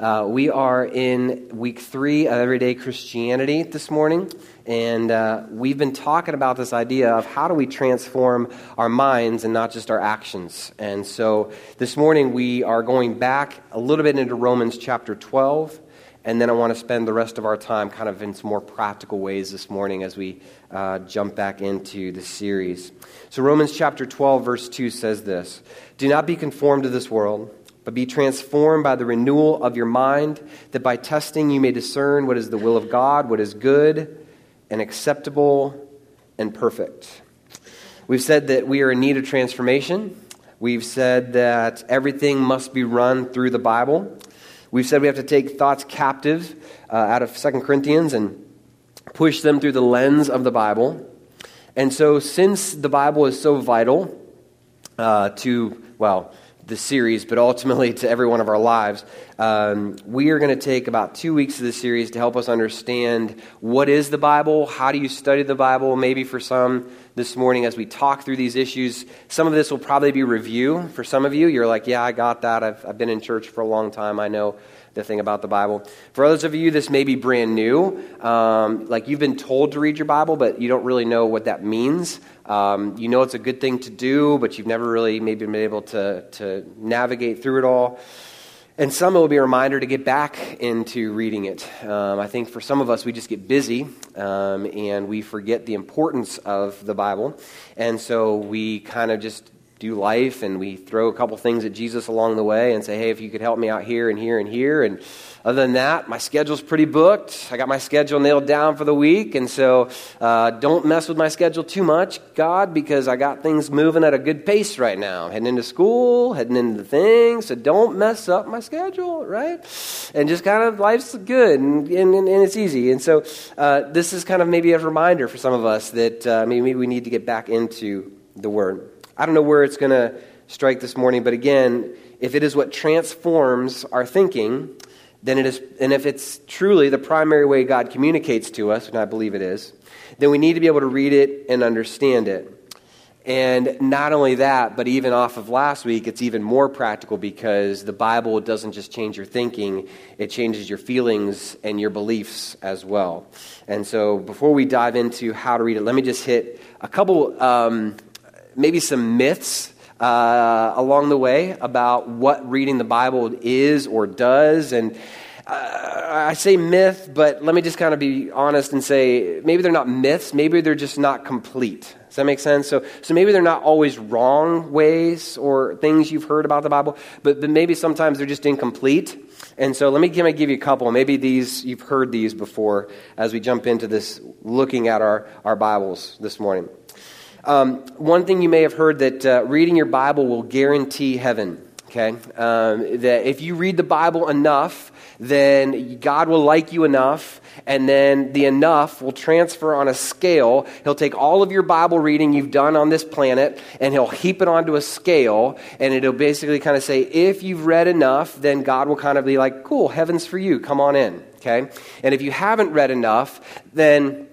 Uh, we are in week three of Everyday Christianity this morning, and uh, we've been talking about this idea of how do we transform our minds and not just our actions. And so this morning we are going back a little bit into Romans chapter 12, and then I want to spend the rest of our time kind of in some more practical ways this morning as we uh, jump back into the series. So, Romans chapter 12, verse 2 says this Do not be conformed to this world but be transformed by the renewal of your mind, that by testing you may discern what is the will of God, what is good and acceptable and perfect. We've said that we are in need of transformation. We've said that everything must be run through the Bible. We've said we have to take thoughts captive uh, out of 2 Corinthians and push them through the lens of the Bible. And so, since the Bible is so vital uh, to, well, the series, but ultimately to every one of our lives. Um, we are going to take about two weeks of the series to help us understand what is the Bible, how do you study the Bible, maybe for some this morning as we talk through these issues. Some of this will probably be review. For some of you, you're like, yeah, I got that. I've, I've been in church for a long time. I know the thing about the Bible. For others of you, this may be brand new. Um, like you've been told to read your Bible, but you don't really know what that means. Um, you know it's a good thing to do, but you've never really maybe been able to, to navigate through it all. And some it will be a reminder to get back into reading it. Um, I think for some of us, we just get busy um, and we forget the importance of the Bible. And so we kind of just do life and we throw a couple things at Jesus along the way and say, hey, if you could help me out here and here and here. And other than that, my schedule's pretty booked. I got my schedule nailed down for the week, and so uh, don't mess with my schedule too much, God, because I got things moving at a good pace right now. Heading into school, heading into the things, so don't mess up my schedule, right? And just kind of life's good and, and, and it's easy. And so uh, this is kind of maybe a reminder for some of us that uh, maybe we need to get back into the Word. I don't know where it's going to strike this morning, but again, if it is what transforms our thinking, then it is, and if it's truly the primary way God communicates to us, and I believe it is, then we need to be able to read it and understand it. And not only that, but even off of last week, it's even more practical because the Bible doesn't just change your thinking, it changes your feelings and your beliefs as well. And so before we dive into how to read it, let me just hit a couple, um, maybe some myths uh, along the way about what reading the Bible is or does. And uh, I say myth, but let me just kind of be honest and say maybe they're not myths, maybe they're just not complete. Does that make sense? So, so maybe they're not always wrong ways or things you've heard about the Bible, but, but maybe sometimes they're just incomplete. And so let me give, give you a couple. Maybe these you've heard these before as we jump into this looking at our, our Bibles this morning. Um, one thing you may have heard that uh, reading your Bible will guarantee heaven. Okay? Um, that if you read the Bible enough, then God will like you enough, and then the enough will transfer on a scale. He'll take all of your Bible reading you've done on this planet, and He'll heap it onto a scale, and it'll basically kind of say, if you've read enough, then God will kind of be like, cool, heaven's for you, come on in. Okay? And if you haven't read enough, then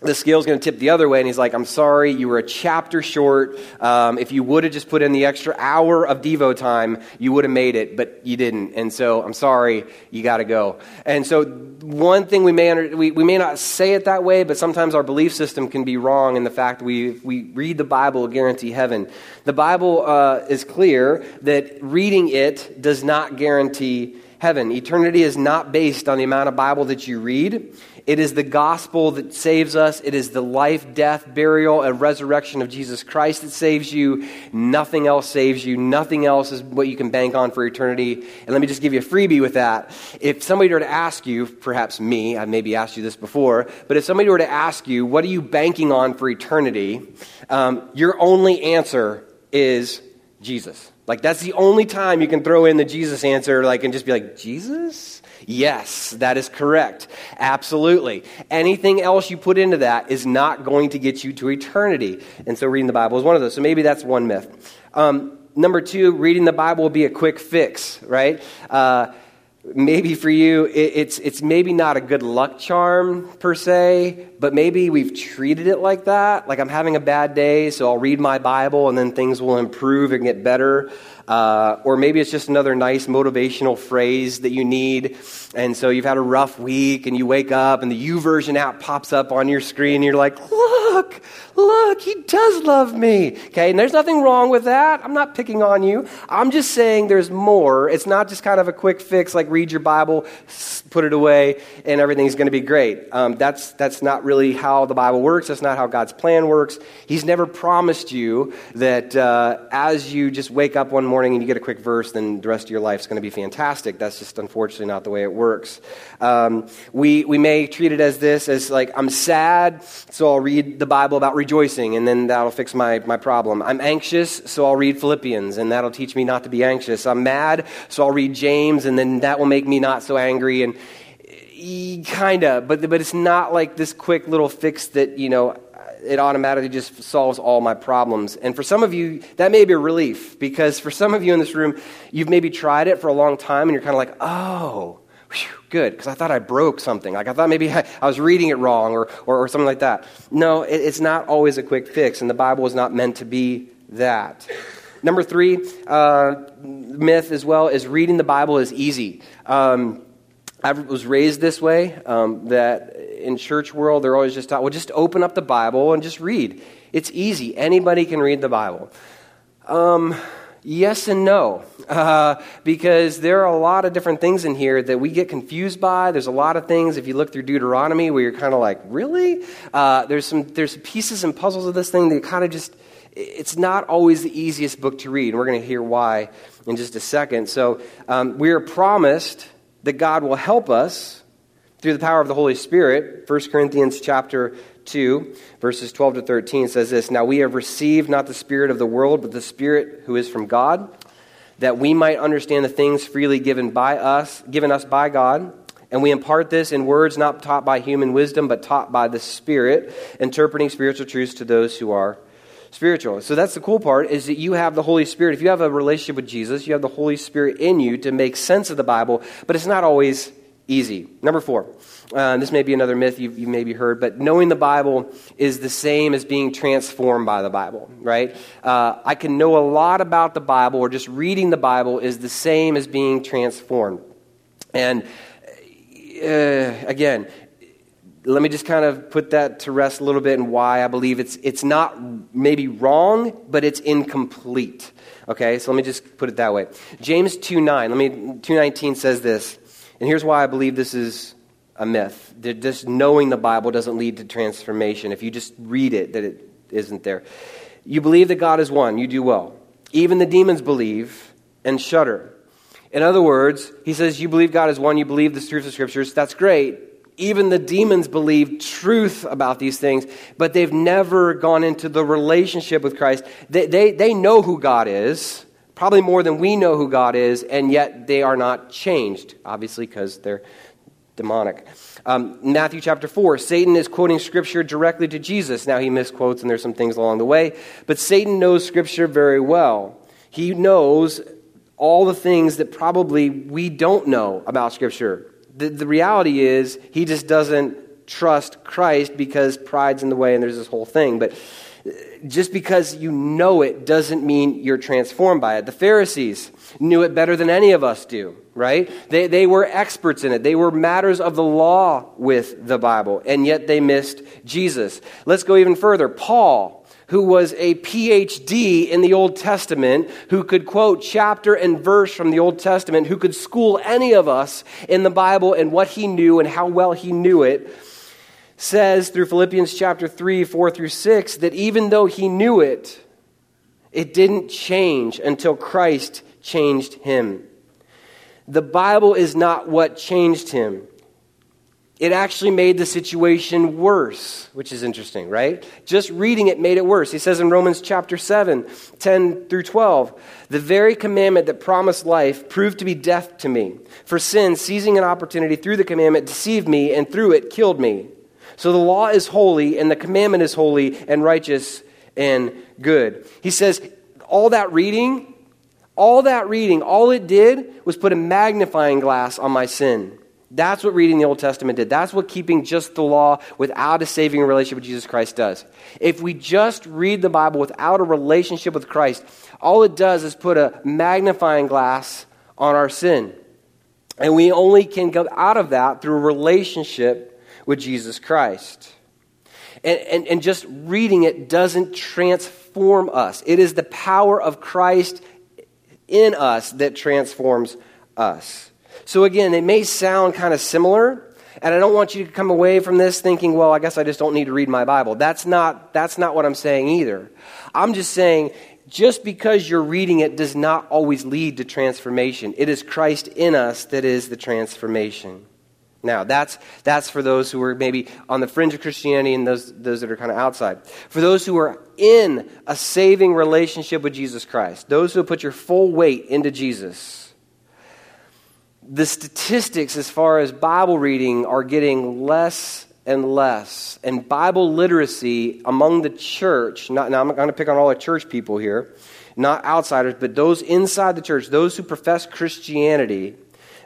the scale's going to tip the other way, and he's like, I'm sorry, you were a chapter short. Um, if you would have just put in the extra hour of Devo time, you would have made it, but you didn't. And so I'm sorry, you got to go. And so, one thing we may, under, we, we may not say it that way, but sometimes our belief system can be wrong in the fact we, we read the Bible guarantee heaven. The Bible uh, is clear that reading it does not guarantee heaven. Eternity is not based on the amount of Bible that you read. It is the gospel that saves us. It is the life, death, burial, and resurrection of Jesus Christ that saves you. Nothing else saves you. Nothing else is what you can bank on for eternity. And let me just give you a freebie with that. If somebody were to ask you, perhaps me, I maybe asked you this before, but if somebody were to ask you, what are you banking on for eternity? Um, your only answer is Jesus. Like that's the only time you can throw in the Jesus answer, like and just be like, Jesus? Yes, that is correct. Absolutely. Anything else you put into that is not going to get you to eternity. And so reading the Bible is one of those. So maybe that's one myth. Um, number two, reading the Bible will be a quick fix, right? Uh, maybe for you, it, it's, it's maybe not a good luck charm per se, but maybe we've treated it like that. Like I'm having a bad day, so I'll read my Bible and then things will improve and get better. Uh, or maybe it's just another nice motivational phrase that you need. And so you've had a rough week and you wake up and the YouVersion app pops up on your screen and you're like, look, look, he does love me. Okay, and there's nothing wrong with that. I'm not picking on you. I'm just saying there's more. It's not just kind of a quick fix like read your Bible, put it away, and everything's going to be great. Um, that's, that's not really how the Bible works. That's not how God's plan works. He's never promised you that uh, as you just wake up one morning and you get a quick verse, then the rest of your life is going to be fantastic. That's just unfortunately not the way it works. Um, we, we may treat it as this, as like, I'm sad, so I'll read the Bible about rejoicing, and then that'll fix my, my problem. I'm anxious, so I'll read Philippians, and that'll teach me not to be anxious. I'm mad, so I'll read James, and then that will make me not so angry. And kind of, but, but it's not like this quick little fix that, you know, it automatically just solves all my problems. And for some of you, that may be a relief because for some of you in this room, you've maybe tried it for a long time and you're kind of like, oh, whew, good, because I thought I broke something. Like I thought maybe I, I was reading it wrong or, or, or something like that. No, it, it's not always a quick fix, and the Bible is not meant to be that. Number three, uh, myth as well, is reading the Bible is easy. Um, I was raised this way, um, that in church world, they're always just taught, well, just open up the Bible and just read. It's easy. Anybody can read the Bible. Um, yes and no, uh, because there are a lot of different things in here that we get confused by. There's a lot of things, if you look through Deuteronomy, where you're kind of like, really? Uh, there's some there's pieces and puzzles of this thing that kind of just it's not always the easiest book to read. And we're going to hear why in just a second. So um, we are promised that God will help us through the power of the Holy Spirit. 1 Corinthians chapter 2, verses 12 to 13 says this Now we have received not the Spirit of the world, but the Spirit who is from God, that we might understand the things freely given by us, given us by God. And we impart this in words not taught by human wisdom, but taught by the Spirit, interpreting spiritual truths to those who are spiritual. So that's the cool part is that you have the Holy Spirit. If you have a relationship with Jesus, you have the Holy Spirit in you to make sense of the Bible, but it's not always easy. Number four, uh, this may be another myth you've, you heard, but knowing the Bible is the same as being transformed by the Bible, right? Uh, I can know a lot about the Bible, or just reading the Bible is the same as being transformed. And uh, again, let me just kind of put that to rest a little bit and why I believe it's, it's not maybe wrong, but it's incomplete. Okay, so let me just put it that way. James 2 9, let me, 219 says this, and here's why I believe this is a myth. That just knowing the Bible doesn't lead to transformation. If you just read it, that it isn't there. You believe that God is one, you do well. Even the demons believe and shudder. In other words, he says, You believe God is one, you believe the truth of Scriptures, that's great even the demons believe truth about these things, but they've never gone into the relationship with Christ. They, they, they know who God is, probably more than we know who God is, and yet they are not changed, obviously, because they're demonic. Um, Matthew chapter 4, Satan is quoting Scripture directly to Jesus. Now, he misquotes, and there's some things along the way, but Satan knows Scripture very well. He knows all the things that probably we don't know about Scripture the, the reality is he just doesn't trust Christ because pride's in the way and there's this whole thing. But just because you know it doesn't mean you're transformed by it. The Pharisees knew it better than any of us do, right? They, they were experts in it. They were matters of the law with the Bible, and yet they missed Jesus. Let's go even further. Paul who was a PhD in the Old Testament, who could quote chapter and verse from the Old Testament, who could school any of us in the Bible and what he knew and how well he knew it, says through Philippians chapter 3, 4 through 6, that even though he knew it, it didn't change until Christ changed him. The Bible is not what changed him it actually made the situation worse, which is interesting, right? Just reading it made it worse. He says in Romans chapter 7, 10 through 12, the very commandment that promised life proved to be death to me. For sin, seizing an opportunity through the commandment, deceived me, and through it killed me. So the law is holy, and the commandment is holy, and righteous, and good. He says, all that reading, all that reading, all it did was put a magnifying glass on my sin. That's what reading the Old Testament did. That's what keeping just the law without a saving relationship with Jesus Christ does. If we just read the Bible without a relationship with Christ, all it does is put a magnifying glass on our sin. And we only can get out of that through a relationship with Jesus Christ. And, and, and just reading it doesn't transform us, it is the power of Christ in us that transforms us. So, again, it may sound kind of similar, and I don't want you to come away from this thinking, well, I guess I just don't need to read my Bible. That's not, that's not what I'm saying either. I'm just saying, just because you're reading it does not always lead to transformation. It is Christ in us that is the transformation. Now, that's, that's for those who are maybe on the fringe of Christianity and those, those that are kind of outside. For those who are in a saving relationship with Jesus Christ, those who put your full weight into Jesus, the statistics as far as Bible reading are getting less and less. And Bible literacy among the church, not, now I'm going to pick on all the church people here, not outsiders, but those inside the church, those who profess Christianity,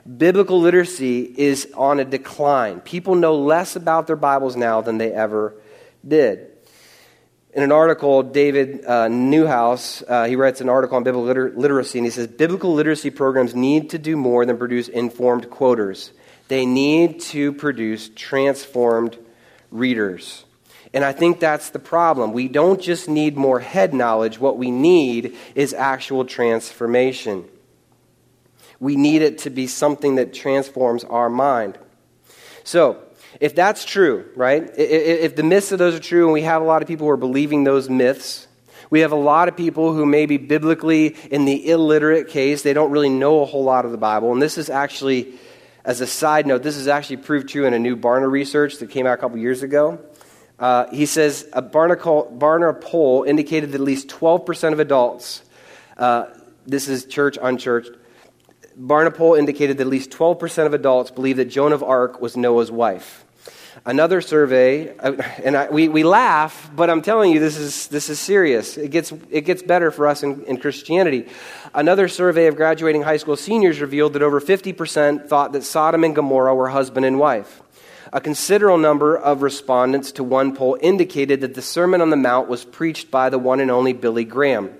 biblical literacy is on a decline. People know less about their Bibles now than they ever did in an article, David uh, Nienhuis, uh, he writes an article on biblical liter- literacy, and he says biblical literacy programs need to do more than produce informed quoters. They need to produce transformed readers. And I think that's the problem. We don't just need more head knowledge, what we need is actual transformation. We need it to be something that transforms our mind. So, if that's true, right? If the myths of those are true and we have a lot of people who are believing those myths, we have a lot of people who maybe biblically, in the illiterate case, they don't really know a whole lot of the Bible. And this is actually, as a side note, this is actually proved true in a new Barna research that came out a couple years ago. Uh, he says a Barna, call, Barna poll indicated that at least 12% of adults, uh, this is church, unchurched, Barna poll indicated that at least 12% of adults believe that Joan of Arc was Noah's wife. Another survey, uh, and I, we, we laugh, but I'm telling you, this is, this is serious. It gets, it gets better for us in, in Christianity. Another survey of graduating high school seniors revealed that over 50% thought that Sodom and Gomorrah were husband and wife. A considerable number of respondents to one poll indicated that the Sermon on the Mount was preached by the one and only Billy Graham.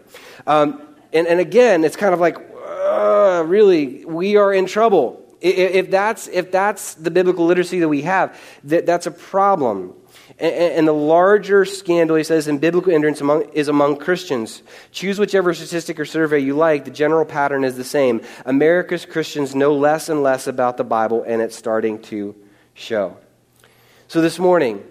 Um, and, and again, it's kind of like, uh, really, we are in trouble. If that's, if that's the biblical literacy that we have, that, that's a problem. And, the larger scandal, he says, in biblical ignorance among, is among Christians. Choose whichever statistic or survey you like. The general pattern is the same. America's Christians know less and less about the Bible, and it's starting to show. So this morning,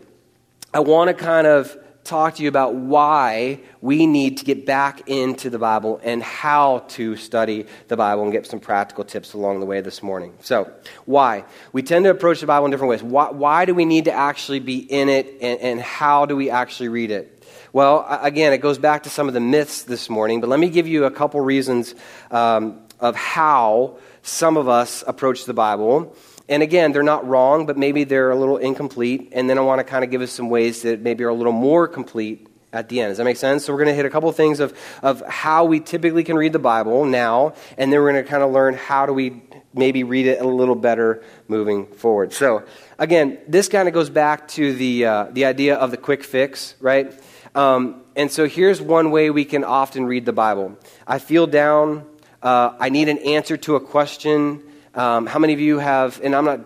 I want to kind of talk to you about why we need to get back into the Bible and how to study the Bible and get some practical tips along the way this morning. So, why? We tend to approach the Bible in different ways. Why, why do we need to actually be in it, and, and how do we actually read it? Well, again, it goes back to some of the myths this morning, but let me give you a couple reasons um, of how some of us approach the Bible and again, they're not wrong, but maybe they're a little incomplete. And then I want to kind of give us some ways that maybe are a little more complete at the end. Does that make sense? So we're going to hit a couple of things of, of how we typically can read the Bible now, and then we're going to kind of learn how do we maybe read it a little better moving forward. So again, this kind of goes back to the, uh, the idea of the quick fix, right? Um, and so here's one way we can often read the Bible. I feel down. Uh, I need an answer to a question. Um, how many of you have, and I'm not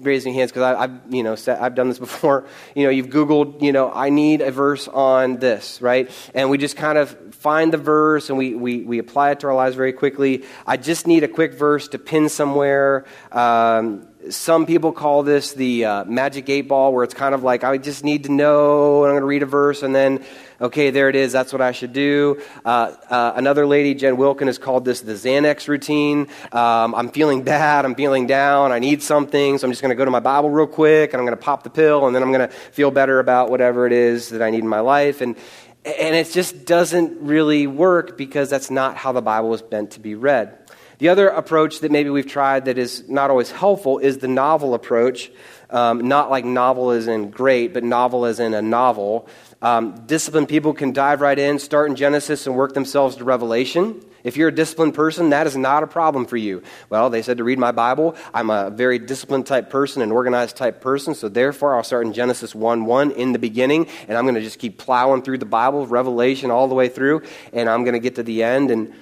raising hands because I've, you know, I've done this before. You know, you've Googled, you know, I need a verse on this, right? And we just kind of find the verse and we, we, we apply it to our lives very quickly. I just need a quick verse to pin somewhere. Um, some people call this the uh, magic eight ball, where it's kind of like, I just need to know, and I'm going to read a verse, and then, okay, there it is, that's what I should do. Uh, uh, another lady, Jen Wilkin, has called this the Xanax routine. Um, I'm feeling bad, I'm feeling down, I need something, so I'm just going to go to my Bible real quick, and I'm going to pop the pill, and then I'm going to feel better about whatever it is that I need in my life. And, and it just doesn't really work because that's not how the Bible was meant to be read. The other approach that maybe we've tried that is not always helpful is the novel approach. Um, not like novel as in great, but novel as in a novel. Um, disciplined people can dive right in, start in Genesis, and work themselves to Revelation. If you're a disciplined person, that is not a problem for you. Well, they said to read my Bible. I'm a very disciplined type person, an organized type person, so therefore I'll start in Genesis 1 1 in the beginning, and I'm going to just keep plowing through the Bible, Revelation, all the way through, and I'm going to get to the end. And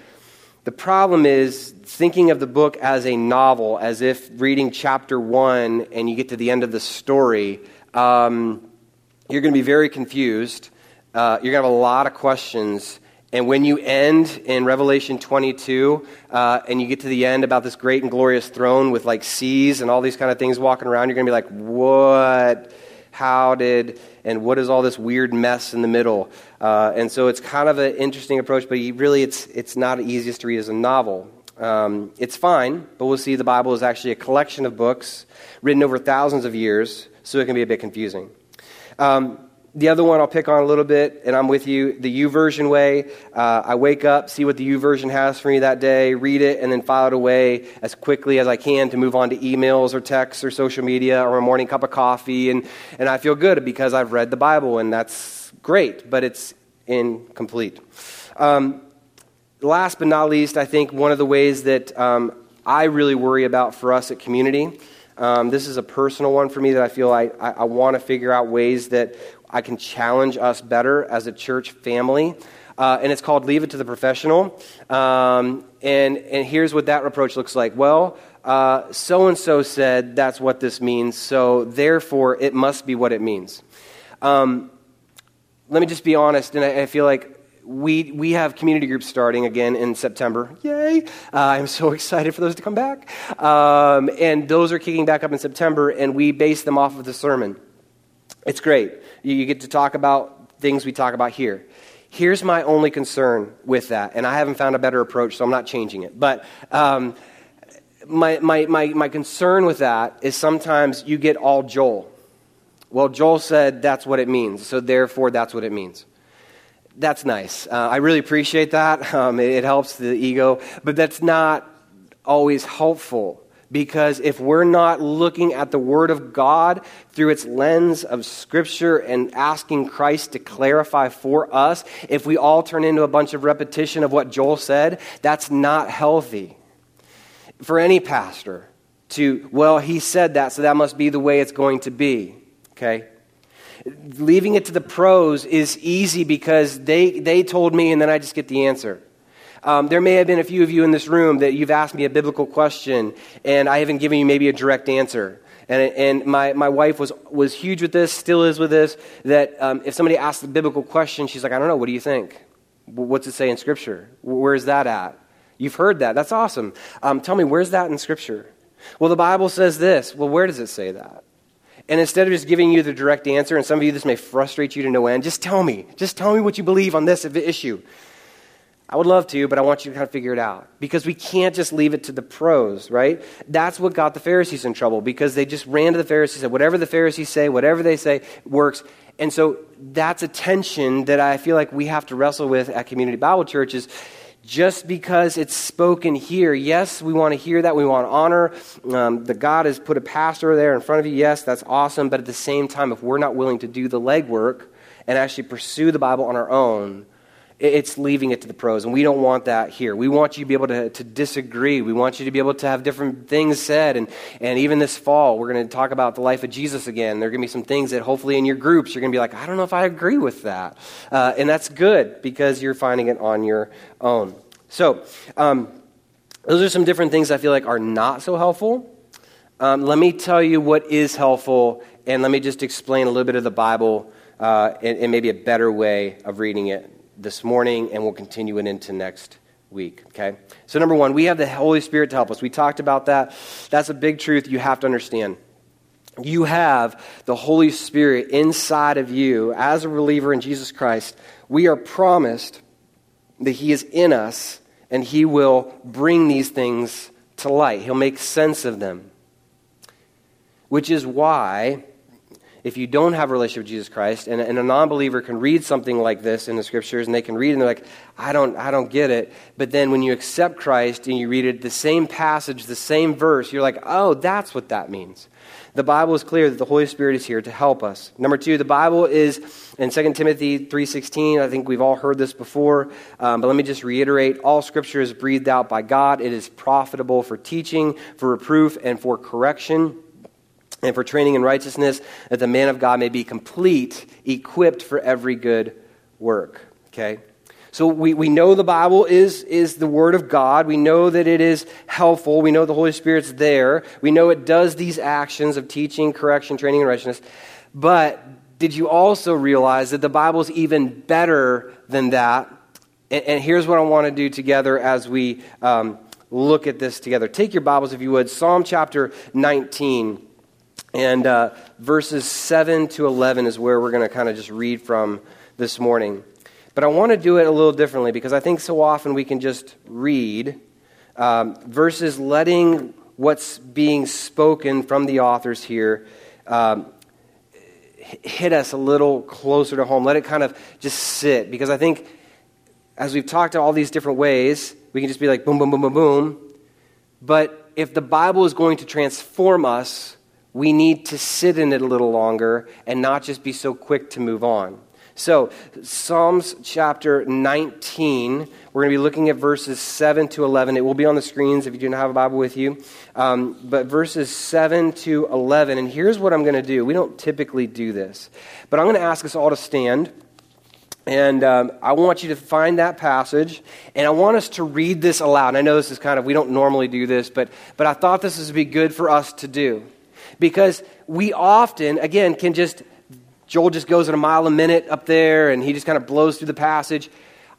the problem is thinking of the book as a novel, as if reading chapter 1 and you get to the end of the story. Um, you're going to be very confused. Uh, you're going to have a lot of questions and when you end in Revelation 22 uh, and you get to the end about this great and glorious throne with like seas and all these kind of things walking around, you're going to be like, what? How did, and what is all this weird mess in the middle? Uh, and so it's kind of an interesting approach, but really it's, it's not easiest to read as a novel. Um, it's fine, but we'll see the Bible is actually a collection of books written over thousands of years, so it can be a bit confusing. Um, the other one I'll pick on a little bit, and I'm with you, the YouVersion way. Uh, I wake up, see what the YouVersion has for me that day, read it, and then file it away as quickly as I can to move on to emails or texts or social media or a morning cup of coffee. And, and I feel good because I've read the Bible, and that's great, but it's incomplete. Um, last but not least, I think one of the ways that um, I really worry about for us at community. Um, this is a personal one for me that I feel I, I, I want to figure out ways that I can challenge us better as a church family. Uh, and it's called Leave It to the Professional. Um, and, and here's what that approach looks like. Well, so and so said that's what this means, so therefore it must be what it means. Um, let me just be honest, and I, I, feel like we, we have community groups starting again in September. Yay! Uh, I'm so excited for those to come back. Um, and those are kicking back up in September, and we base them off of the sermon. It's great. You, get to talk about things we talk about here. Here's my only concern with that, and I haven't found a better approach, so I'm not changing it. But um, my, my, my, my concern with that is sometimes you get all Joel. Well, Joel said that's what it means, so therefore that's what it means. That's nice. Uh, I really appreciate that. Um, it, it helps the ego, but that's not always helpful. Because if we're not looking at the Word of God through its lens of Scripture and asking Christ to clarify for us, if we all turn into a bunch of repetition of what Joel said, that's not healthy for any pastor to, well, he said that, so that must be the way it's going to be. Okay? Leaving it to the pros is easy because they, they told me and then I just get the answer. Um, there may have been a few of you in this room that you've asked me a biblical question, and I haven't given you maybe a direct answer. And, and my, my wife was, was huge with this, still is with this, that um, if somebody asks a biblical question, she's like, I don't know, what do you think? What's it say in Scripture? Where's that at? You've heard that. That's awesome. Um, tell me, where's that in Scripture? Well, the Bible says this. Well, where does it say that? And instead of just giving you the direct answer, and some of you this may frustrate you to no end, just tell me. Just tell me what you believe on this issue. I would love to, but I want you to kind of figure it out. Because we can't just leave it to the pros, right? That's what got the Pharisees in trouble because they just ran to the Pharisees and said, whatever the Pharisees say, whatever they say works. And so that's a tension that I feel like we have to wrestle with at Community Bible Churches. Just because it's spoken here, yes, we want to hear that. We want honor um, the God has put a pastor there in front of you. Yes, that's awesome. But at the same time, if we're not willing to do the legwork and actually pursue the Bible on our own, it's leaving it to the pros. And we don't want that here. We want you to be able to, to disagree. We want you to be able to have different things said. And, and even this fall, we're going to talk about the life of Jesus again. There are going to be some things that hopefully in your groups you're going to be like, I don't know if I agree with that. Uh, and that's good because you're finding it on your own. So, um, those are some different things I feel like are not so helpful. Um, let me tell you what is helpful, and let me just explain a little bit of the Bible uh, and, and maybe a better way of reading it this morning, and we'll continue it into next week. Okay? So, number one, we have the Holy Spirit to help us. We talked about that. That's a big truth you have to understand. You have the Holy Spirit inside of you as a believer in Jesus Christ. We are promised that He is in us and He will bring these things to light. He'll make sense of them. Which is why if you don't have a relationship with Jesus Christ, and, and a non believer can read something like this in the scriptures, and they can read it and they're like, I don't, I don't get it. But then when you accept Christ and you read it, the same passage, the same verse, you're like, oh, that's what that means. The Bible is clear that the Holy Spirit is here to help us. Number two, the Bible is in 2 Timothy 3.16. I think we've all heard this before, um, but let me just reiterate. All Scripture is breathed out by God. It is profitable for teaching, for reproof, and for correction and for training in righteousness, that the man of God may be complete, equipped for every good work. Okay? So we, we know the Bible is, is the Word of God. We know that it is helpful. We know the Holy Spirit's there. We know it does these actions of teaching, correction, training, and righteousness. But did you also realize that the Bible is even better than that? And, and here's what I want to do together as we um, look at this together. Take your Bibles, if you would, Psalm chapter 19. And uh, verses 7 to 11 is where we're going to kind of just read from this morning. But I want to do it a little differently because I think so often we can just read um, verses letting what's being spoken from the authors here um, hit us a little closer to home. Let it kind of just sit because I think as we've talked all these different ways, we can just be like boom, boom, boom, boom, boom. But if the Bible is going to transform us, we need to sit in it a little longer and not just be so quick to move on. So, Psalms chapter 19, we're going to be looking at verses 7 to 11. It will be on the screens if you do not have a Bible with you. Um, but verses 7 to 11. And here's what I'm going to do. We don't typically do this, but I'm going to ask us all to stand. And um, I want you to find that passage, and I want us to read this aloud. And I know this is kind of, we don't normally do this, but, but I thought this would be good for us to do. Because we often, again, can just, Joel just goes at a mile a minute up there and he just kind of blows through the passage.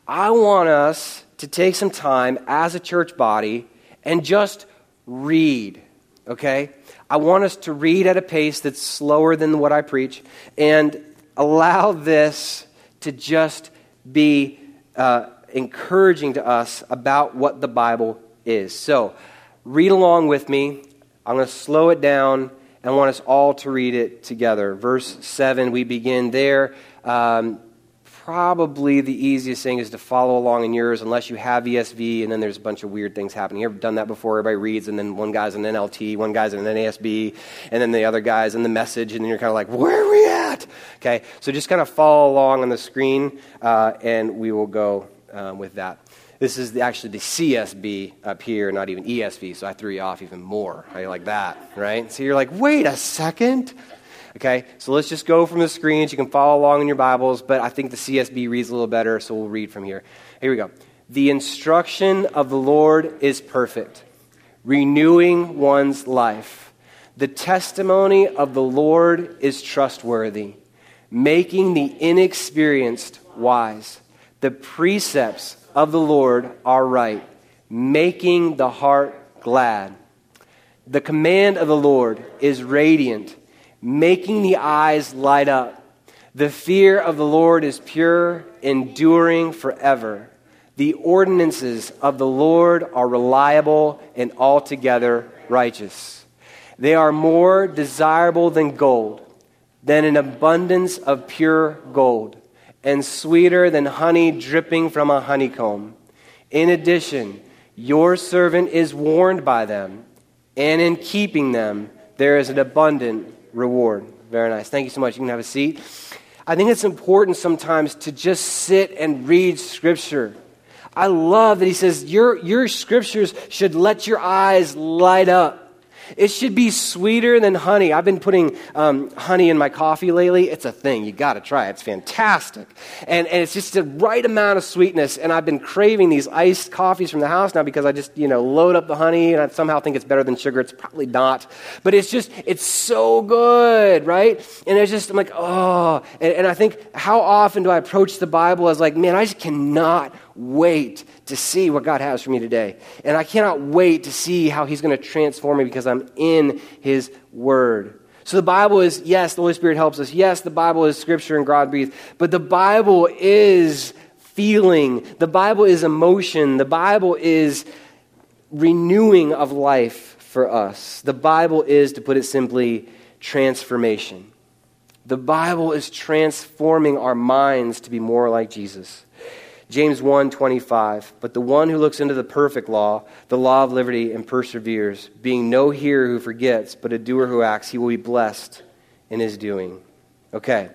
I want us to take some time as a church body and just read, okay? I want us to read at a pace that's slower than what I preach and allow this to just be uh, encouraging to us about what the Bible is. So, read along with me. I'm going to slow it down and want us all to read it together. Verse 7, we begin there. Um, probably the easiest thing is to follow along in yours unless you have ESV and then there's a bunch of weird things happening. You ever done that before? Everybody reads and then one guy's an NLT, one guy's an NASB, and then the other guy's in the message and then you're kind of like, where are we at? Okay, so just kind of follow along on the screen uh, and we will go um, with that. This is the, actually the CSB up here, not even ESV, so I threw you off even more. You like that, right? So you're like, wait a second. Okay, so let's just go from the screens. You can follow along in your Bibles, but I think the CSB reads a little better, so we'll read from here. Here we go. The instruction of the Lord is perfect, renewing one's life. The testimony of the Lord is trustworthy, making the inexperienced wise. The precepts of the Lord are right, making the heart glad. The command of the Lord is radiant, making the eyes light up. The fear of the Lord is pure, enduring forever. The ordinances of the Lord are reliable and altogether righteous. They are more desirable than gold, than an abundance of pure gold and sweeter than honey dripping from a honeycomb. In addition, your servant is warned by them, and in keeping them, there is an abundant reward. Very nice. Thank you so much. You can have a seat. I think it's important sometimes to just sit and read Scripture. I love that he says, Your, your Scriptures should let your eyes light up. It should be sweeter than honey. I've been putting um, honey in my coffee lately. It's a thing. You got to try it. It's fantastic. And, and it's just the right amount of sweetness. And I've been craving these iced coffees from the house now because I just, you know, load up the honey and I somehow think it's better than sugar. It's probably not. But it's just, it's so good, right? And it's just, I'm like, oh. And, and I think, how often do I approach the Bible as like, man, I just cannot wait to see what God has for me today. And I cannot wait to see how He's going to transform me because I'm in His Word. So the Bible is, yes, the Holy Spirit helps us. Yes, the Bible is Scripture and God breathed. But the Bible is feeling. The Bible is emotion. The Bible is renewing of life for us. The Bible is, to put it simply, transformation. The Bible is transforming our minds to be more like Jesus. James 1:25 But the one who looks into the perfect law the law of liberty and perseveres being no hearer who forgets but a doer who acts he will be blessed in his doing. Okay.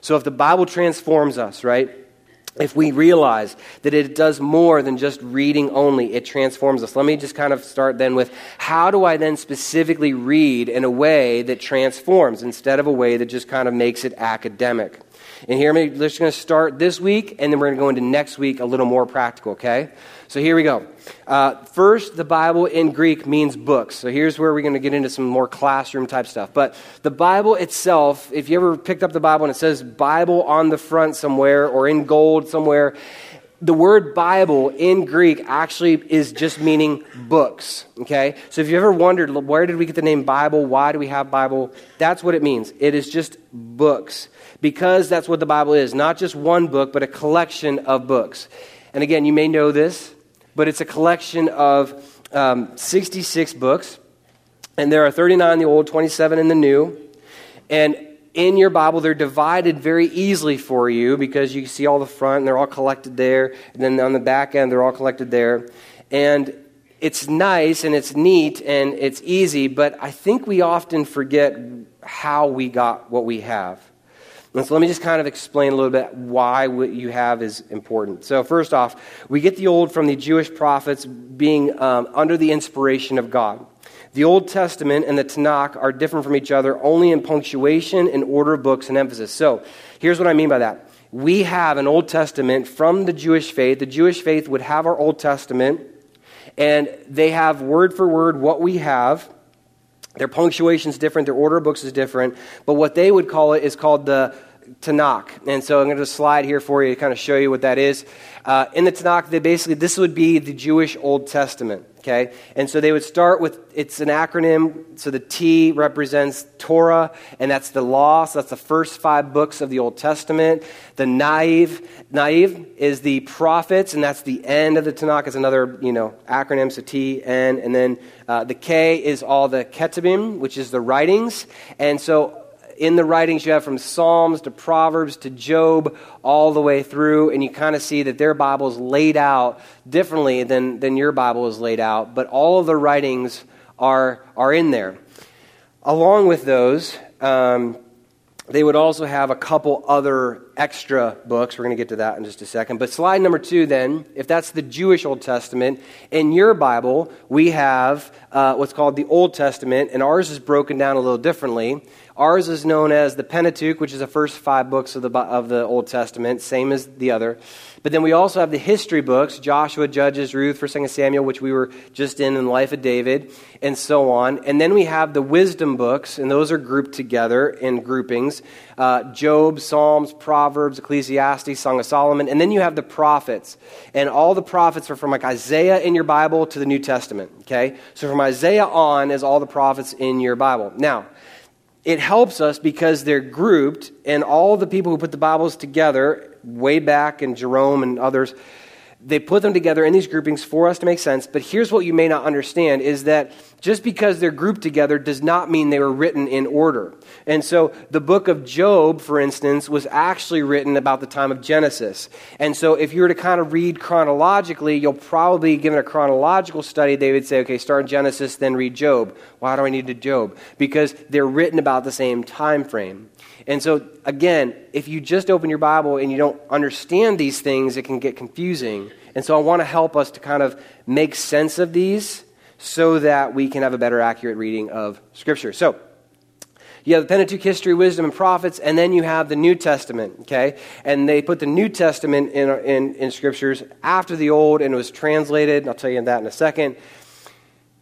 So if the Bible transforms us, right? If we realize that it does more than just reading only, it transforms us. Let me just kind of start then with how do I then specifically read in a way that transforms instead of a way that just kind of makes it academic? And here, we're just going to start this week, and then we're going to go into next week a little more practical, okay? So here we go. Uh, first, the Bible in Greek means books. So here's where we're going to get into some more classroom type stuff. But the Bible itself, if you ever picked up the Bible and it says Bible on the front somewhere or in gold somewhere, the word Bible in Greek actually is just meaning books. Okay? So if you ever wondered, where did we get the name Bible? Why do we have Bible? That's what it means. It is just books. Because that's what the Bible is. Not just one book, but a collection of books. And again, you may know this, but it's a collection of um, 66 books. And there are 39 in the Old, 27 in the New. And in your Bible, they're divided very easily for you because you see all the front and they're all collected there. And then on the back end, they're all collected there. And it's nice and it's neat and it's easy, but I think we often forget how we got what we have. And so let me just kind of explain a little bit why what you have is important. So, first off, we get the old from the Jewish prophets being um, under the inspiration of God. The Old Testament and the Tanakh are different from each other only in punctuation and order of books and emphasis. So, here's what I mean by that. We have an Old Testament from the Jewish faith. The Jewish faith would have our Old Testament, and they have word for word what we have. Their punctuation is different, their order of books is different, but what they would call it is called the Tanakh. And so I'm going to slide here for you to kind of show you what that is. Uh, in the Tanakh, they basically, this would be the Jewish Old Testament. Okay? And so they would start with, it's an acronym. So the T represents Torah, and that's the law. So that's the first five books of the Old Testament. The Nevi'im, Nevi'im is the prophets, and that's the end of the Tanakh. is another, you know, acronym. So T, N, and then uh, the K is all the Ketubim, which is the writings. And so in the writings you have from Psalms to Proverbs to Job all the way through, and you kind of see that their Bible is laid out differently than, than your Bible is laid out, but all of the writings are, are in there. Along with those, um, they would also have a couple other extra books. We're going to get to that in just a second. But slide number two, then, if that's the Jewish Old Testament, in your Bible, we have uh, what's called the Old Testament, and ours is broken down a little differently. Ours is known as the Pentateuch, which is the first five books of the, of the Old Testament, same as the other. But then we also have the history books Joshua, Judges, Ruth, 1 Samuel, which we were just in in the life of David, and so on. And then we have the wisdom books, and those are grouped together in groupings uh, Job, Psalms, Proverbs, Ecclesiastes, Song of Solomon. And then you have the prophets. And all the prophets are from like Isaiah in your Bible to the New Testament. Okay? So from Isaiah on is all the prophets in your Bible. Now, it helps us because they're grouped, and all the people who put the Bibles together, way back, and Jerome and others, they put them together in these groupings for us to make sense. But here's what you may not understand is that just because they're grouped together does not mean they were written in order. And so the book of Job, for instance, was actually written about the time of Genesis. And so if you were to kind of read chronologically, you'll probably, given a chronological study, they would say, okay, start Genesis, then read Job. Why do I need to Job? Because they're written about the same time frame. And so, again, if you just open your Bible and you don't understand these things, it can get confusing. And so I want to help us to kind of make sense of these so that we can have a better, accurate reading of Scripture. So, you have the Pentateuch history, wisdom, and prophets, and then you have the New Testament, okay? And they put the New Testament in, in, in scriptures after the Old, and it was translated. I'll tell you that in a second.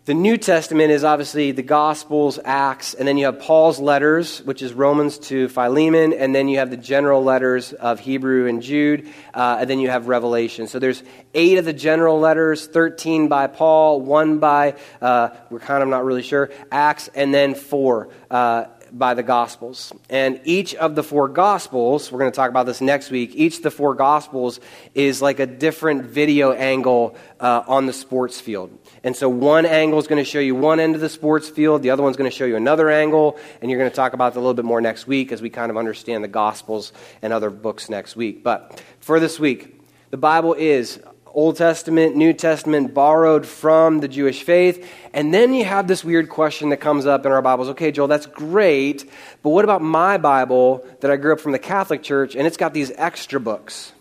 The New Testament is obviously the Gospels, Acts, and then you have Paul's letters, which is Romans to Philemon, and then you have the general letters of Hebrew and Jude, uh, and then you have Revelation. So there's eight of the general letters, 13 by Paul, one by, uh, we're kind of not really sure, Acts, and then four. Uh, by the Gospels. And each of the four Gospels, we're going to talk about this next week, each of the four Gospels is like a different video angle uh, on the sports field. And so one angle is going to show you one end of the sports field, the other one's going to show you another angle, and you're going to talk about it a little bit more next week as we kind of understand the Gospels and other books next week. But for this week, the Bible is Old Testament, New Testament, borrowed from the Jewish faith. And then you have this weird question that comes up in our Bibles. Okay, Joel, that's great, but what about my Bible that I grew up from the Catholic Church and it's got these extra books?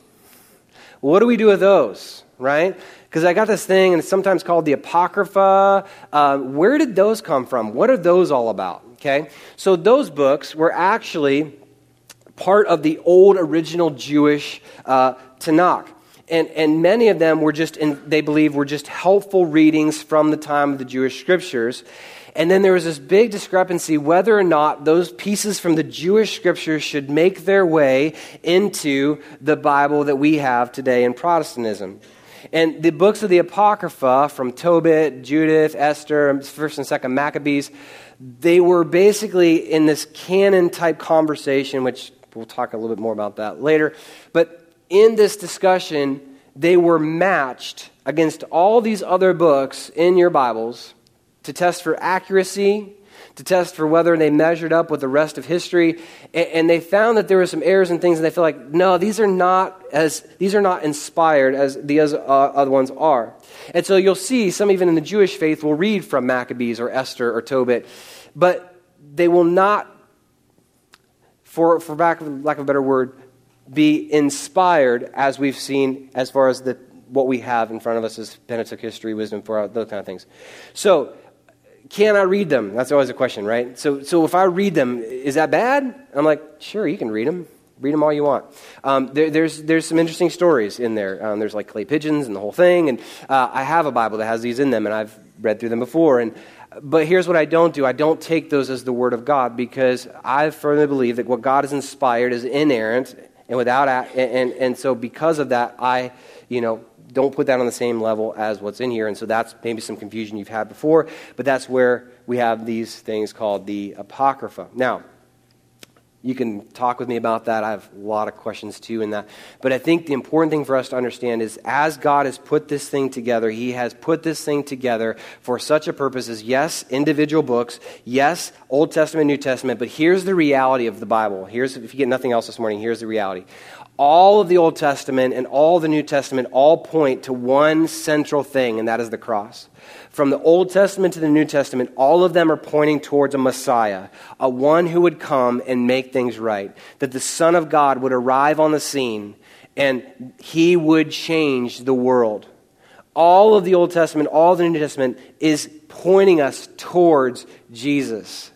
What do we do with those, right? Because I got this thing and it's sometimes called the Apocrypha. Uh, where did those come from? What are those all about? Okay, so those books were actually part of the old original Jewish uh, Tanakh and, and many of them were just, in, they believe, were just helpful readings from the time of the Jewish scriptures. And then there was this big discrepancy whether or not those pieces from the Jewish scriptures should make their way into the Bible that we have today in Protestantism. And the books of the Apocrypha from Tobit, Judith, Esther, 1st and 2nd Maccabees, they were basically in this canon type conversation, which we'll talk a little bit more about that later. But in this discussion, they were matched against all these other books in your Bibles to test for accuracy, to test for whether they measured up with the rest of history, and, they found that there were some errors and things, and they feel like, no, these are not as these are not inspired as the uh, other ones are. And so you'll see some even in the Jewish faith will read from Maccabees or Esther or Tobit, but they will not, for for lack of, lack of a better word, be inspired as we've seen as far as the, what we have in front of us as Pentateuch history, wisdom, for those kind of things. So, can I read them? That's always a question, right? So, so if I read them, is that bad? I'm like, sure, you can read them. Read them all you want. Um, there, there's, there's some interesting stories in there. Um, there's like clay pigeons and the whole thing. And uh, I have a Bible that has these in them, and I've read through them before. And but here's what I don't do I don't take those as the Word of God because I firmly believe that what God has inspired is inerrant and without and, and, and so because of that i you know don't put that on the same level as what's in here and so that's maybe some confusion you've had before but that's where we have these things called the apocrypha now you can talk with me about that. I have a lot of questions too in that. But I think the important thing for us to understand is as God has put this thing together, He has put this thing together for such a purpose as, yes, individual books, yes, Old Testament, New Testament, but here's the reality of the Bible. Here's, if you get nothing else this morning, here's the reality. All of the Old Testament and all the New Testament all point to one central thing, and that is the cross. From the Old Testament to the New Testament, all of them are pointing towards a Messiah, a one who would come and make things right. That the Son of God would arrive on the scene and he would change the world. All of the Old Testament, all the New Testament is pointing us towards Jesus.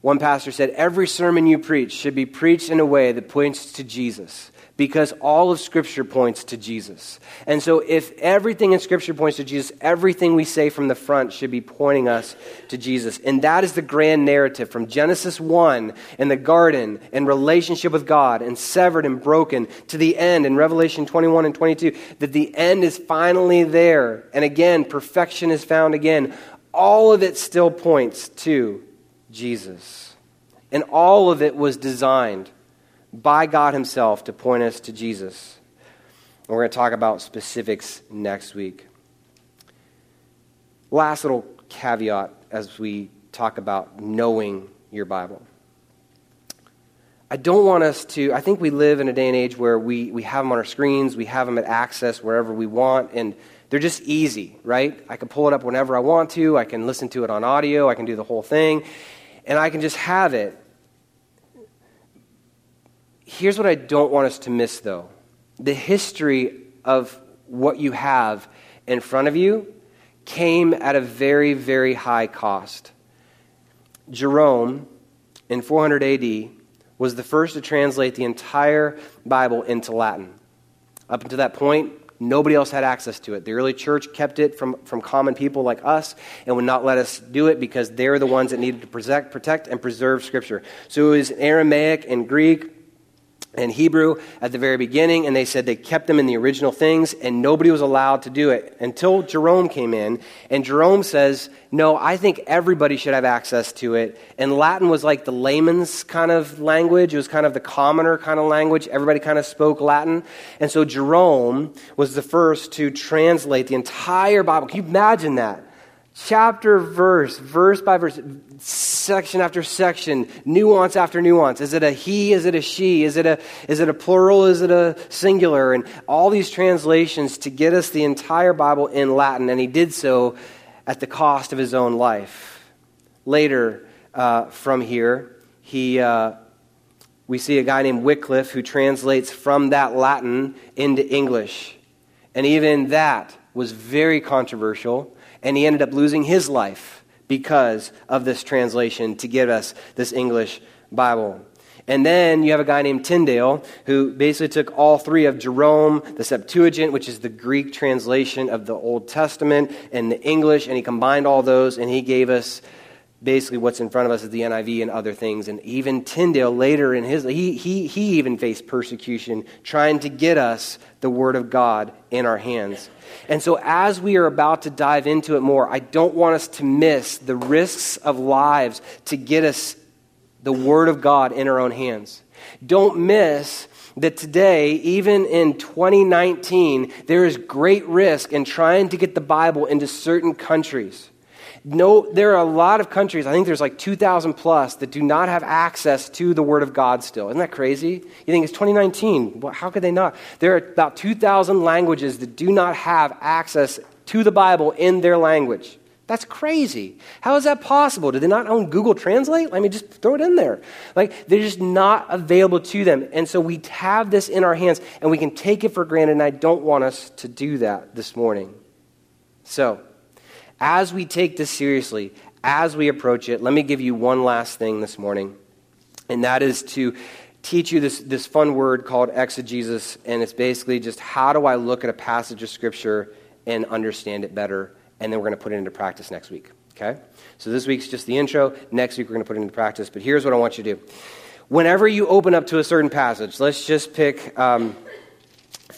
One pastor said, Every sermon you preach should be preached in a way that points to Jesus because all of Scripture points to Jesus. And so, if everything in Scripture points to Jesus, everything we say from the front should be pointing us to Jesus. And that is the grand narrative from Genesis 1 in the garden and relationship with God and severed and broken to the end in Revelation 21 and 22, that the end is finally there. And again, perfection is found again. All of it still points to Jesus. And all of it was designed by God Himself to point us to Jesus. And we're going to talk about specifics next week. Last little caveat as we talk about knowing your Bible. I don't want us to, I think we live in a day and age where we, we have them on our screens, we have them at access wherever we want, and they're just easy, right? I can pull it up whenever I want to, I can listen to it on audio, I can do the whole thing, and I can just have it. Here's what I don't want us to miss, though the history of what you have in front of you came at a very, very high cost. Jerome, in 400 AD, was the first to translate the entire Bible into Latin. Up until that point, nobody else had access to it. The early church kept it from, from common people like us and would not let us do it because they're the ones that needed to protect, protect and preserve Scripture. So it was Aramaic and Greek and Hebrew at the very beginning, and they said they kept them in the original things, and nobody was allowed to do it until Jerome came in. And Jerome says, No, I think everybody should have access to it. And Latin was like the layman's kind of language, it was kind of the commoner kind of language. Everybody kind of spoke Latin. And so Jerome was the first to translate the entire Bible. Can you imagine that? Chapter verse, verse by verse, section after section, nuance after nuance. Is it a he? Is it a she? Is it a, is it a plural? Is it a singular? And all these translations to get us the entire Bible in Latin, and he did so at the cost of his own life. Later, uh, from here, he, uh, we see a guy named Wycliffe who translates from that Latin into English. And even that was very controversial and he ended up losing his life because of this translation to give us this English Bible. And then you have a guy named Tyndale who basically took all three of Jerome, the Septuagint, which is the Greek translation of the Old Testament, and the English, and he combined all those and he gave us basically what's in front of us is the NIV and other things. And even Tyndale later in his, he, he, he even faced persecution trying to get us the Word of God in our hands. And so as we are about to dive into it more, I don't want us to miss the risks of lives to get us the Word of God in our own hands. Don't miss that today, even in 2019, there is great risk in trying to get the Bible into certain countries. No, there are a lot of countries, I think there's like 2,000 plus, that do not have access to the Word of God still. Isn't that crazy? You think it's 2019. Well, how could they not? There are about 2,000 languages that do not have access to the Bible in their language. That's crazy. How is that possible? Do they not own Google Translate? Let me just throw it in there. Like, they're just not available to them. And so we have this in our hands and we can take it for granted, and I don't want us to do that this morning. So, as we take this seriously, as we approach it, let me give you one last thing this morning, and that is to teach you this, this fun word called exegesis, and it's basically just how do I look at a passage of Scripture and understand it better, and then we're going to put it into practice next week. Okay? So this week's just the intro. Next week we're going to put it into practice, but here's what I want you to do. Whenever you open up to a certain passage, let's just pick, um,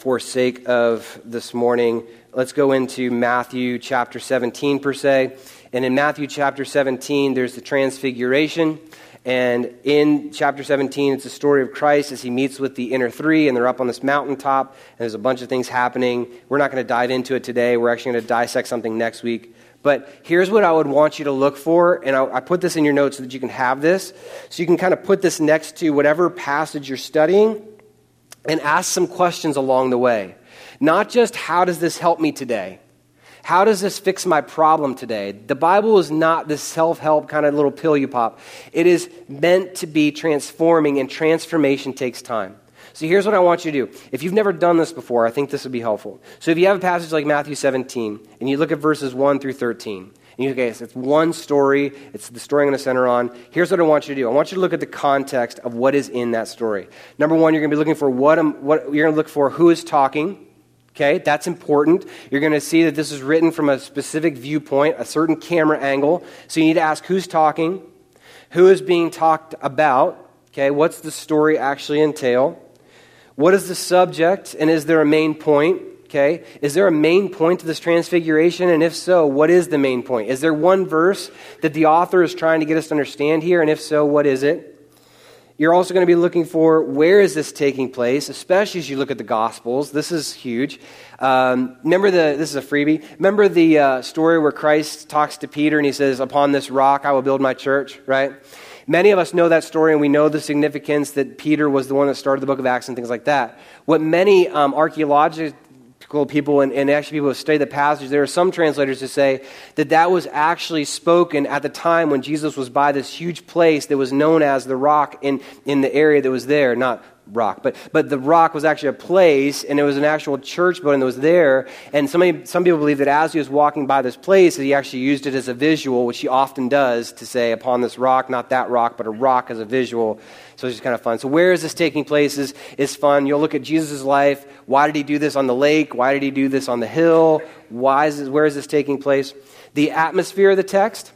for sake of this morning, let's go into Matthew chapter 17 per se. And in Matthew chapter 17, there's the transfiguration. And in chapter 17, it's the story of Christ as he meets with the inner three, and they're up on this mountaintop, and there's a bunch of things happening. We're not going to dive into it today. We're actually going to dissect something next week. But here's what I would want you to look for, and I, I put this in your notes so that you can have this. So you can kind of put this next to whatever passage you're studying and ask some questions along the way. Not just how does this help me today? How does this fix my problem today? The Bible is not this self help kind of little pill you pop. It is meant to be transforming, and transformation takes time. So here's what I want you to do. If you've never done this before, I think this would be helpful. So if you have a passage like Matthew 17, and you look at verses 1 through 13, and you okay, it's one story, it's the story I'm going to center on. Here's what I want you to do. I want you to look at the context of what is in that story. Number one, you're going to be looking for what, what you're going to look for who is talking. Okay, that's important. You're going to see that this is written from a specific viewpoint, a certain camera angle. So you need to ask who's talking, who is being talked about. Okay, what's the story actually entail? What is the subject, and is there a main point? Okay, is there a main point to this transfiguration? And if so, what is the main point? Is there one verse that the author is trying to get us to understand here? And if so, what is it? You're also going to be looking for where is this taking place, especially as you look at the Gospels. This is huge. Um, remember the this is a freebie. Remember the uh, story where Christ talks to Peter and he says, "Upon this rock I will build my church." Right? Many of us know that story and we know the significance that Peter was the one that started the book of Acts and things like that. What many um, archaeologists people and, and actually people who study the passage, there are some translators who say that that was actually spoken at the time when Jesus was by this huge place that was known as the rock in, in the area that was there. Not rock. But, but the rock was actually a place, and it was an actual church building that was there. And somebody, some people believe that as he was walking by this place, that he actually used it as a visual, which he often does, to say, upon this rock, not that rock, but a rock as a visual. So it's just kind of fun. So where is this taking place is, is fun. You'll look at Jesus' life. Why did he do this on the lake? Why did he do this on the hill? Why is this, where is this taking place? The atmosphere of the text.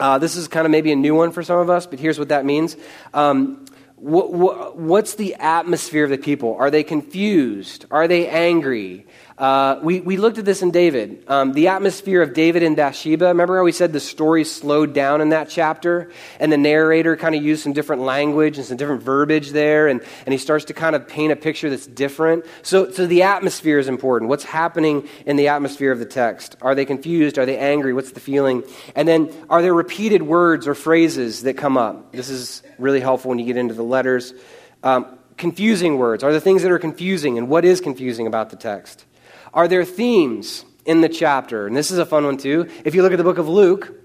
Uh, this is kind of maybe a new one for some of us, but here's what that means. Um, what, what, what's the atmosphere of the people? Are they confused? Are they angry? Uh, we, we looked at this in David. Um, the atmosphere of David and Bathsheba. Remember how we said the story slowed down in that chapter? And the narrator kind of used some different language and some different verbiage there. And, and he starts to kind of paint a picture that's different. So, so the atmosphere is important. What's happening in the atmosphere of the text? Are they confused? Are they angry? What's the feeling? And then are there repeated words or phrases that come up? This is really helpful when you get into the letters. Um, confusing words. Are there things that are confusing? And what is confusing about the text? Are there themes in the chapter? And this is a fun one too. If you look at the book of Luke,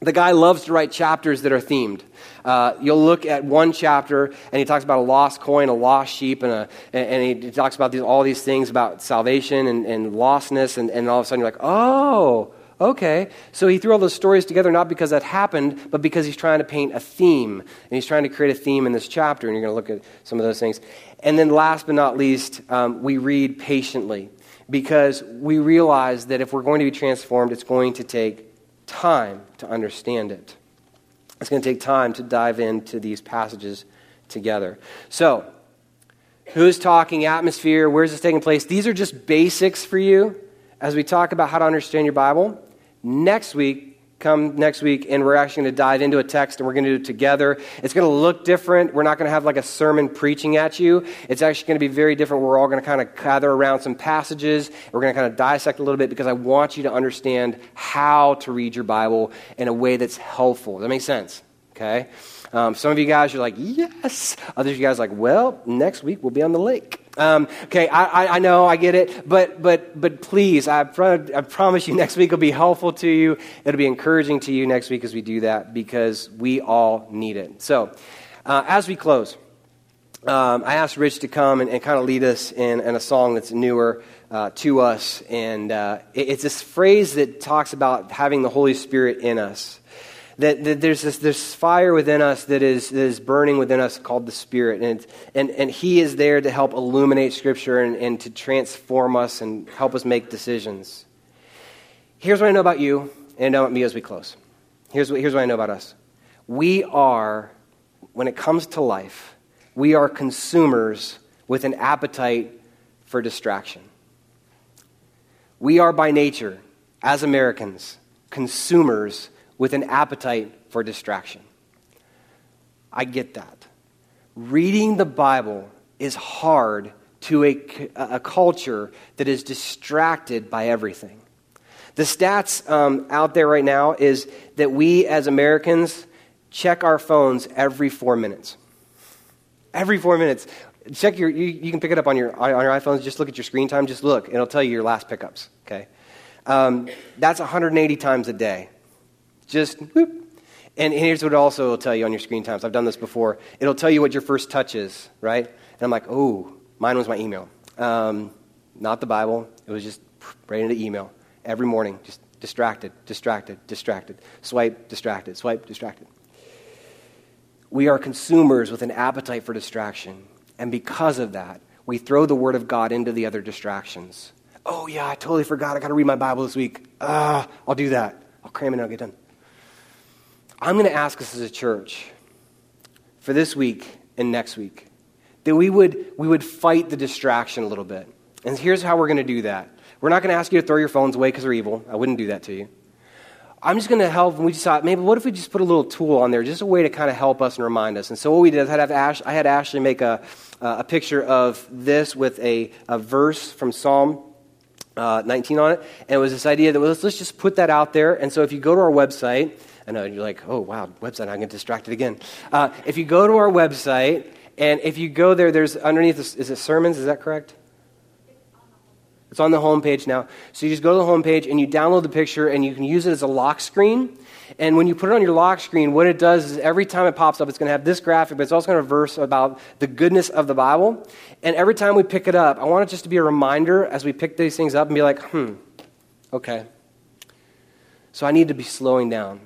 the guy loves to write chapters that are themed. Uh, you'll look at one chapter, and he talks about a lost coin, a lost sheep, and, a, and he talks about these, all these things about salvation and, and lostness, and, and all of a sudden you're like, oh, okay. So he threw all those stories together not because that happened, but because he's trying to paint a theme, and he's trying to create a theme in this chapter, and you're going to look at some of those things. And then last but not least, um, we read patiently because we realize that if we're going to be transformed, it's going to take time to understand it. It's going to take time to dive into these passages together. So, who's talking atmosphere? Where's this taking place? These are just basics for you as we talk about how to understand your Bible. Next week, come next week and we're actually going to dive into a text and we're going to do it together. It's going to look different. We're not going to have like a sermon preaching at you. It's actually going to be very different. We're all going to kind of gather around some passages. We're going to kind of dissect a little bit because I want you to understand how to read your Bible in a way that's helpful. Does that make sense? Okay? Um, some of you guys are like, yes. Others of you guys are like, well, next week we'll be on the lake. Um, okay, I, I, I, know, I get it, but, but, but please, I, I promise you next week will be helpful to you. It'll be encouraging to you next week as we do that because we all need it. So, uh, as we close, um, I asked Rich to come and, and kind of lead us in, in, a song that's newer uh, to us. And uh, it, it's this phrase that talks about having the Holy Spirit in us that, that there's this, this fire within us that is, that is burning within us called the Spirit. And, and, and He is there to help illuminate Scripture and, and to transform us and help us make decisions. Here's what I know about you and about me as we close. Here's what, here's what I know about us. We are, when it comes to life, we are consumers with an appetite for distraction. We are by nature, as Americans, consumers with an appetite for distraction. I get that. Reading the Bible is hard to a, a culture that is distracted by everything. The stats um, out there right now is that we as Americans check our phones every four minutes. Every four minutes. Check your, you, you can pick it up on your, on your iPhones. Just look at your screen time. Just look. It'll tell you your last pickups. Okay? Um, that's 180 times a day. Just whoop. And here's what it also will tell you on your screen times. I've done this before. It'll tell you what your first touch is, right? And I'm like, oh, mine was my email. Um, not the Bible. It was just right into email every morning. Just distracted, distracted, distracted. Swipe, distracted, swipe, distracted. We are consumers with an appetite for distraction. And because of that, we throw the Word of God into the other distractions. Oh, yeah, I totally forgot. I got to read my Bible this week. Ah, uh, I'll do that. I'll cram it and I'll get done. I'm going to ask us as a church for this week and next week that we would, we would fight the distraction a little bit. And here's how we're going to do that. We're not going to ask you to throw your phones away because they're evil. I wouldn't do that to you. I'm just going to help. And we just thought, maybe what if we just put a little tool on there, just a way to kind of help us and remind us. And so what we did is I had, Ash, I had Ashley make a, a picture of this with a, a verse from Psalm uh, 19 on it. And it was this idea that well, let's, let's just put that out there. And so if you go to our website, I know you're like, oh, wow, website, I'm get distracted again. Uh, if you go to our website, and if you go there, there's underneath, this, is it sermons? Is that correct? It's on the homepage now. So you just go to the homepage and you download the picture and you can use it as a lock screen. And when you put it on your lock screen, what it does is every time it pops up, it's going to have this graphic, but it's also going to have a verse about the goodness of the Bible. And every time we pick it up, I want it just to be a reminder as we pick these things up and be like, hmm, okay. So I need to be slowing down.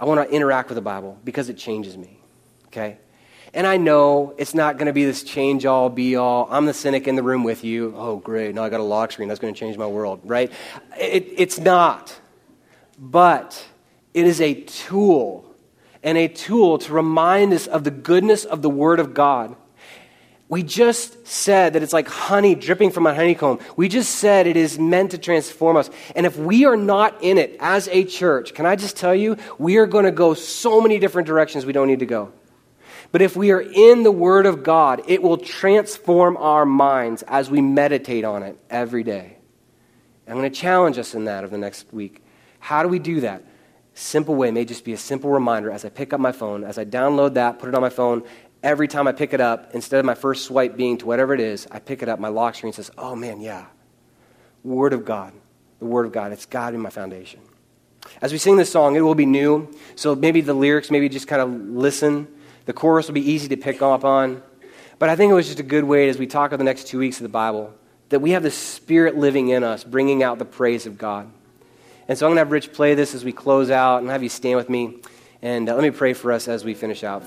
I want to interact with the Bible because it changes me. Okay? And I know it's not going to be this change all, be all. I'm the cynic in the room with you. Oh, great. Now I got a lock screen. That's going to change my world, right? It, it's not. But it is a tool. and a tool to remind us of the goodness of the Word of God. We just said that it's like honey dripping from a honeycomb. We just said it is meant to transform us. And if we are not in it as a church, can I just tell you, we are going to go so many different directions we don't need to go. But if we are in the Word of God, it will transform our minds as we meditate on it every day. I'm going to challenge us in that over the next week. How do we do that? Simple way may just be a simple reminder as I pick up my phone, as I download that, put it on my phone, every time I pick it up, instead of my first swipe being to whatever it is, I pick it up, my lock screen says, oh man, yeah. Word of God. The Word of God. It's God in my foundation. As we sing this song, it will be new. So maybe the lyrics, maybe just kind of listen. The chorus will be easy to pick up on. But I think it was just a good way as we talk over the next two weeks of the Bible that we have the Spirit living in us, bringing out the praise of God. And so I'm going to have Rich play this as we close out and have you stand with me. And uh, let me pray for us as we finish out.